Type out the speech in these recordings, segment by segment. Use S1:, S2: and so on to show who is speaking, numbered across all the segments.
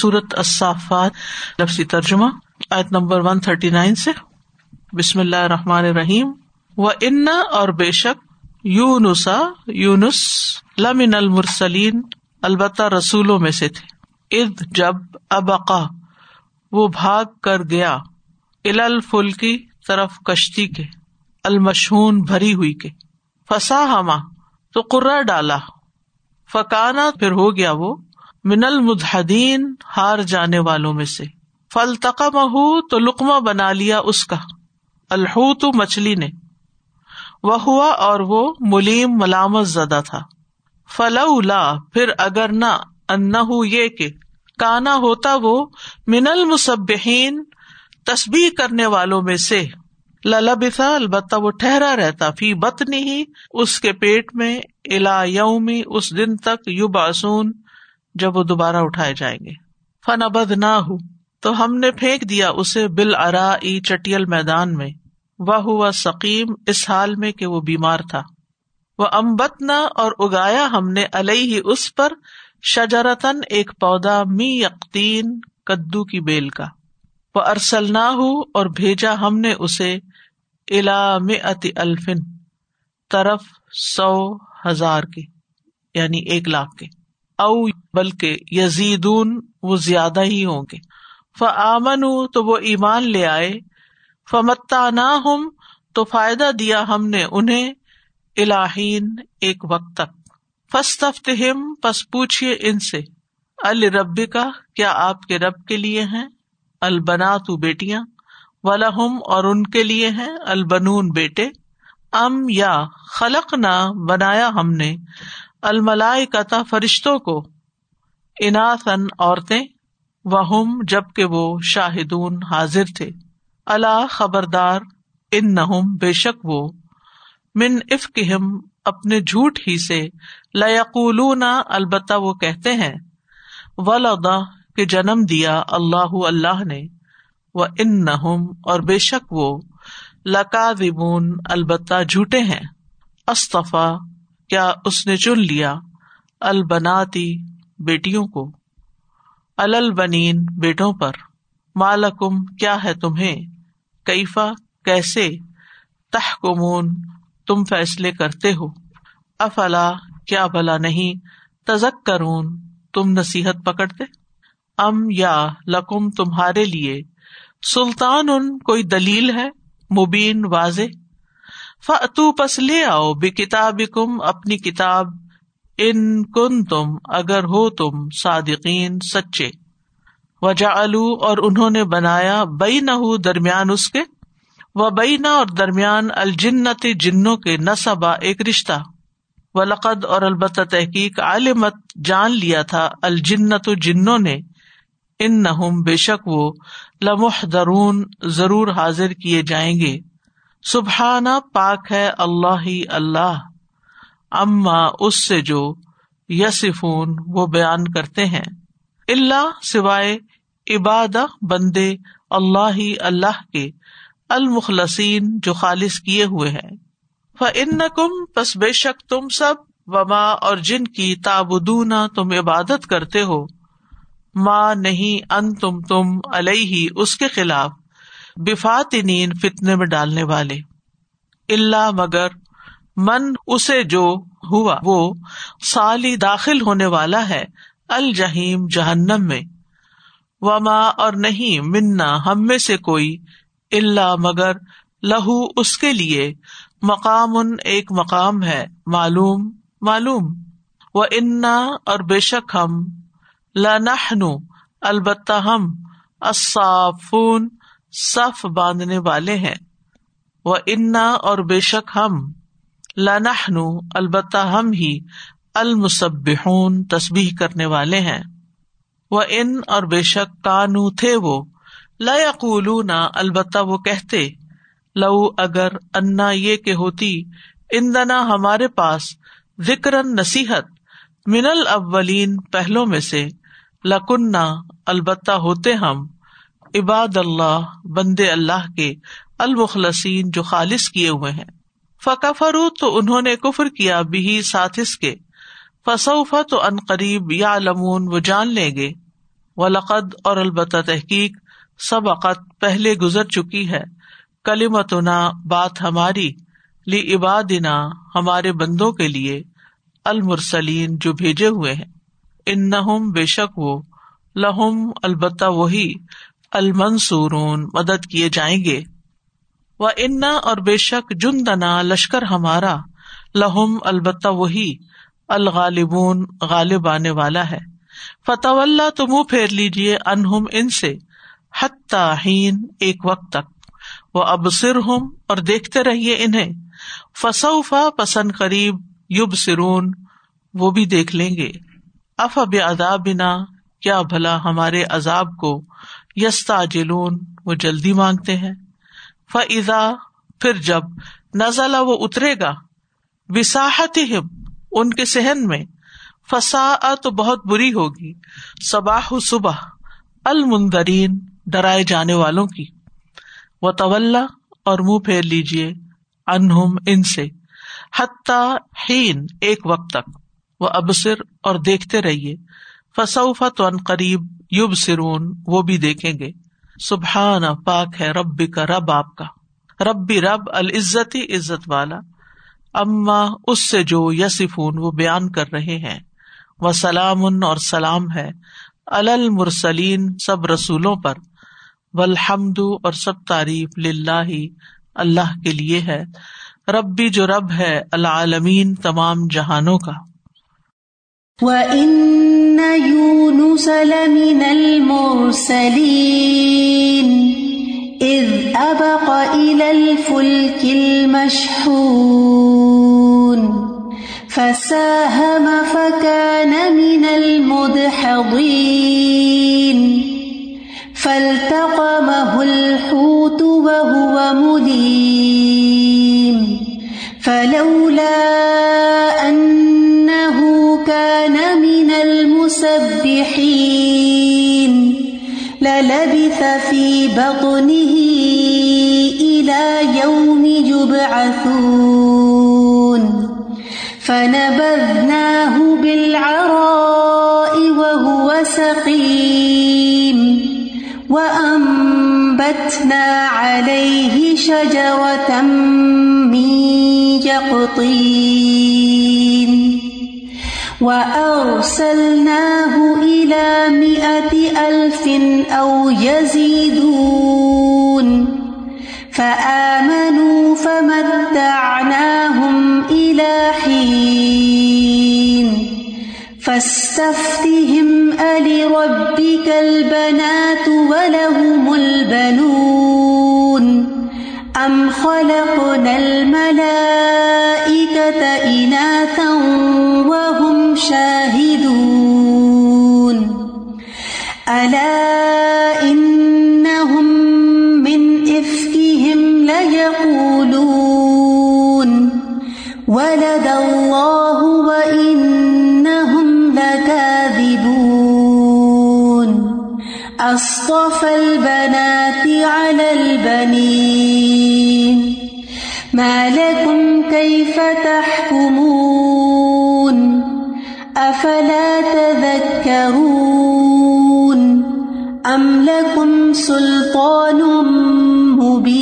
S1: صورت الصافات، لفظی ترجمہ، آیت نمبر ون تھرٹی نائن سے۔ بسم اللہ الرحمٰن الرحیم۔ و ان اور بے شک یونسا یونس لمن المرسلین، البتہ رسولوں میں سے تھے۔ اد جب ابقا وہ بھاگ کر گیا ال الفل کی طرف کشتی کے المشہون بھری ہوئی کے۔ فسا ہما تو قرا ڈالا۔ فکانا، پھر ہو گیا وہ۔ من المدین ہار جانے والوں میں سے۔ فل تقم تو لکما بنا لیا اس کا۔ الحو تو مچھلی نے۔ وہ ہوا اور وہ ملیم ملامت زدہ تھا۔ فلا پھر اگر نہ ان یہ کہ کانا ہوتا وہ من المسبین تصبیح کرنے والوں میں سے۔ للبسا البتہ وہ ٹھہرا رہتا فی بتنی ہی اس کے پیٹ میں الا یومی اس دن تک یو باسون جب وہ دوبارہ اٹھائے جائیں گے۔ فن ابد نہ ہو تو ہم نے پھینک دیا اسے بل ارا چٹیل میدان میں۔ وہ ہوا سکیم اس حال میں کہ وہ بیمار تھا۔ وہ امبت نہ اور اگایا ہم نے ہی اس پر شجرتن ایک پودا می یقین کدو کی بیل کا۔ وہ ارسل نہ ہو اور بھیجا ہم نے اسے الا اتی الفن طرف سو ہزار کے یعنی ایک لاکھ کے۔ او بلکہ یزیدون وہ زیادہ ہی ہوں گے۔ فمن تو وہ ایمان لے آئے۔ فمتا نہ ہم تو فائدہ دیا ہم نے انہیں الہین ایک وقت تک۔ فسط ہم پس پوچھیے ان سے الربی کا کیا آپ کے رب کے لیے ہیں؟ البنا تو بیٹیاں۔ ولہم اور ان کے لیے ہیں البنون بیٹے۔ ام یا خلق نہ بنایا ہم نے۔ الملائی کتا فرشتوں کو اناسن عورتیں، وہم جبکہ وہ شاہدون حاضر تھے۔ اللہ خبردار ان نہ بے شک وہ، من اف اپنے جھوٹ ہی سے لقول البتہ وہ کہتے ہیں ولا کے جنم دیا اللہ اللہ نے وہ ان نہ اور بے شک وہ لکا البتہ جھوٹے ہیں۔ استفا کیا اس نے چن لیا البناتی بیٹیوں کو؟ البنین بیٹوں پر مالکم کیا ہے تمہیں؟ کیفا، کیسے؟ تہ کمون تم فیصلے کرتے ہو۔ افلا، کیا بلا نہیں؟ تزک کرون تم نصیحت پکڑتے؟ ام یا لکم تمہارے لیے سلطان ان کوئی دلیل ہے؟ مبین، واضح؟ فتو پس لے آؤ بے کتاب کم اپنی کتاب، ان کن تم اگر ہو تم صادقین، سچے۔ وجا اور انہوں نے بنایا بئی نہ درمیان اس کے۔ و بئی نہ اور درمیان الجنت، جنوں کے نصبا ایک رشتہ۔ و لقد اور البتہ تحقیق عالمت جان لیا تھا، الجنت، جنوں نے۔ ان نہ بے شک وہ لمح درون ضرور حاضر کیے جائیں گے۔ سبحانہ پاک ہے اللہ ہی اللہ۔ اما اس سے جو یسفون وہ بیان کرتے ہیں۔ اللہ سوائے عباد بندے اللہ ہی اللہ کے المخلصین جو خالص کیے ہوئے ہیں۔ ان کم پس بے شک تم سب وما اور جن کی تابدونا تم عبادت کرتے ہو ماں نہیں ان تم تم علیہ اس کے خلاف۔ بفات فتنے میں ڈالنے والے۔ اللہ مگر من اسے جو ہوا، وہ سالی داخل ہونے والا ہے الجہیم جہنم میں۔ وما اور نہیں، منا، ہم میں سے کوئی۔ اللہ مگر لہو اس کے لیے۔ مقام ان ایک مقام ہے، معلوم معلوم۔ وہ انا اور بے شک ہم لنحن البتہ ہم اصافون صف باندھنے والے ہیں۔ وہ انا اور بے شک ہم لنحن البتہ ہم ہی المسب تصبیح کرنے والے ہیں۔ وہ ان اور بے شک کانو تھے وہ، لا لقول البتہ وہ کہتے، لو اگر انا یہ کہ ہوتی ان دنا ہمارے پاس ذکر نصیحت من الاولین پہلو میں سے لکنہ البتہ ہوتے ہم۔ عباد اللہ بند اللہ کے المخلصین جو خالص کیے ہوئے ہیں۔ فکفرو تو انہوں نے کفر کیا بھی ساتھ اس کے۔ فصوفا تو ان قریب یا لمون وہ جان لیں گے۔ و لقد اور البتہ تحقیق، سبقت، پہلے گزر چکی ہے۔ کلیمتنا بات ہماری لی عبادنا ہمارے بندوں کے لیے، المرسلین، جو بھیجے ہوئے ہیں۔ ان نہ بے شک وہ، لہم، البتہ وہی۔ المنصورون، مدد کیے جائیں گے۔ وہ انا اور بے شک جن دنا لشکر ہمارا۔ لہم، البتہ وہی، الغالبون، غالب آنے والا ہے۔ فتح اللہ تو منہ پھیر لیجیے انہم، ان سے۔ حتین ایک وقت تک۔ وہ ابسر ہوں اور دیکھتے رہیے انہیں۔ فسوفا، پسند قریب یوب سرون وہ بھی دیکھ لیں گے۔ اف اب اداب بنا کیا بھلا ہمارے عذاب کو۔ یستا جلون وہ جلدی مانگتے ہیں۔ فضا پھر جب نزلہ وہ اترے گا وساحت ان کے سہن میں فسا تو بہت بری ہوگی۔ صباح صبح المندرین ڈرائے جانے والوں کی۔ وہ طول اور منہ پھیر لیجیے انہم، ان سے۔ ہین ایک وقت تک۔ وہ ابسر اور دیکھتے رہیے۔ فسوفا تو ان قریب یوب سرون وہ بھی دیکھیں گے۔ سبحان پاک ہے رب کا رب آپ کا۔ ربی رب العزت عزت والا۔ اما، اس سے جو یسفون وہ بیان کر رہے ہیں۔ وہ سلام اور سلام ہے۔ المرسلین، سب رسولوں پر۔ ولحمد اور سب تعریف اللہ کے لیے ہے۔ ربی جو رب ہے، العالمین، تمام جہانوں کا۔
S2: وَإِنَّ يُونُسَ لَمِنَ الْمُرْسَلِينَ إِذْ أَبَقَ إِلَى الْفُلْكِ الْمَشْحُونَ فَسَاهَمَ فَكَانَ مِنَ الْمُدْحَضِينَ فَالْتَقَمَهُ الْحُوتُ وَهُوَ مُلِيمٌ فَلَوْلَا فِي بَطْنِهِ إِلَى يَوْمِ يُبْعَثُونَ فَنَبَذْنَاهُ بِالْعَرَاءِ وَهُوَ سَقِيمٌ وَأَنبَتْنَا عَلَيْهِ شَجَرَةً مِّن يَقْطِينٍ وَأَرْسَلْنَاهُ إِلَى مِائَةِ أَلْفٍ أَوْ يَزِيدُونَ فَآمَنُوا فَمَتَّعْنَاهُمْ إِلَى حِينٍ فَاسْتَفْتِهِمْ أَلِرَبِّكَ الْبَنَاتُ وَلَهُمُ الْبَنُونَ أَمْ خَلَقْنَا الْمَلَائِكَةَ سُلْطَانٌ مُّبِينٌ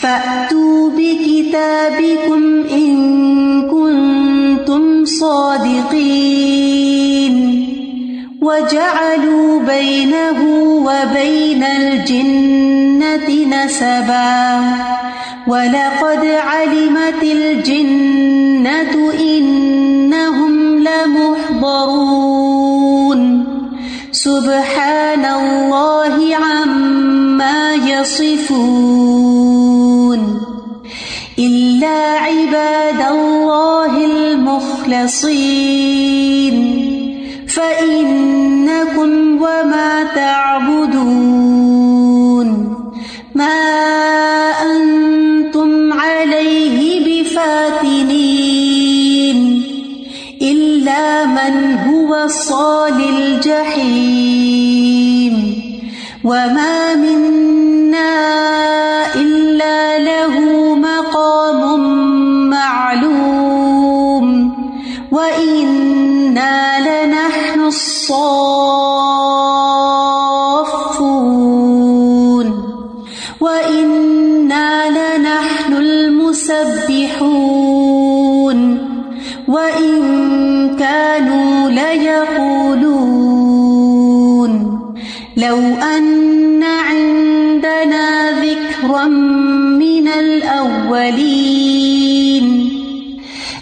S2: فَأْتُوا بِكِتَابِكُمْ إِن كُنتُمْ صَادِقِينَ وَجَعَلُوا بَيْنَهُ وَبَيْنَ الْجِنَّةِ نَسَبًا۔ وَلَقَدْ عَلِمَتِ الْجِنَّةُ إِنَّهُمْ لَمُحْضَرُونَ۔ سُبْحَانَ اللَّهِ عَمَّا يَصِفُونَ إِلَّا عِبَادَ اللَّهِ الْمُخْلَصِينَ فَإِنَّكُمْ وَمَا تَعْبُدُونَ مَا أَنتُمْ عَلَيْهِ بِفَاتِنِينَ إِلَّا مَنْ هُوَ صَالِ الْجَحِيمِ وَمَا لو أن عندنا ذكرا من الأولين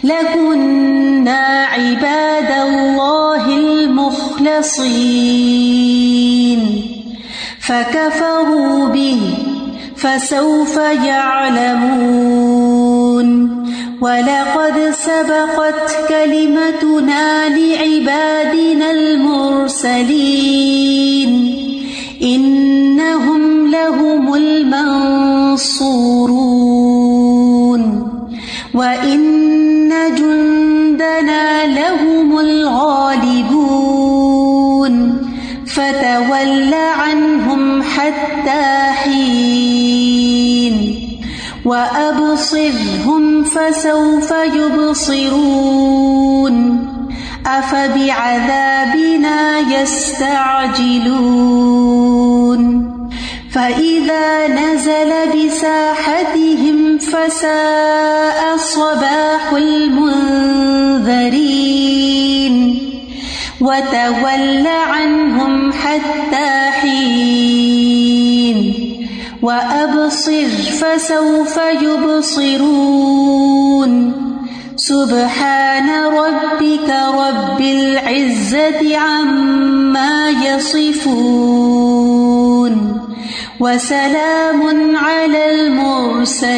S2: لكنا عباد الله المخلصين فكفروا به فسوف يعلمون ولقد سبقت كلمتنا لعبادنا المرسلين إنهم لهم المنصورون. وإن جندنا لهم الغالبون. فتول عنهم حتى حين. وأبصرهم فسوف يبصرون. أفبعذابنا يستعجلون. فإذا نزل بساحتهم فساء صباح المنذرين وتول عنهم حتى حين وأبصر فسوف يبصرون سبحان ربك رب العزة عما يصفون وسلام على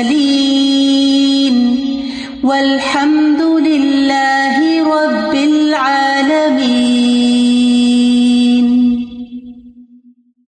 S2: المرسلين والحمد لله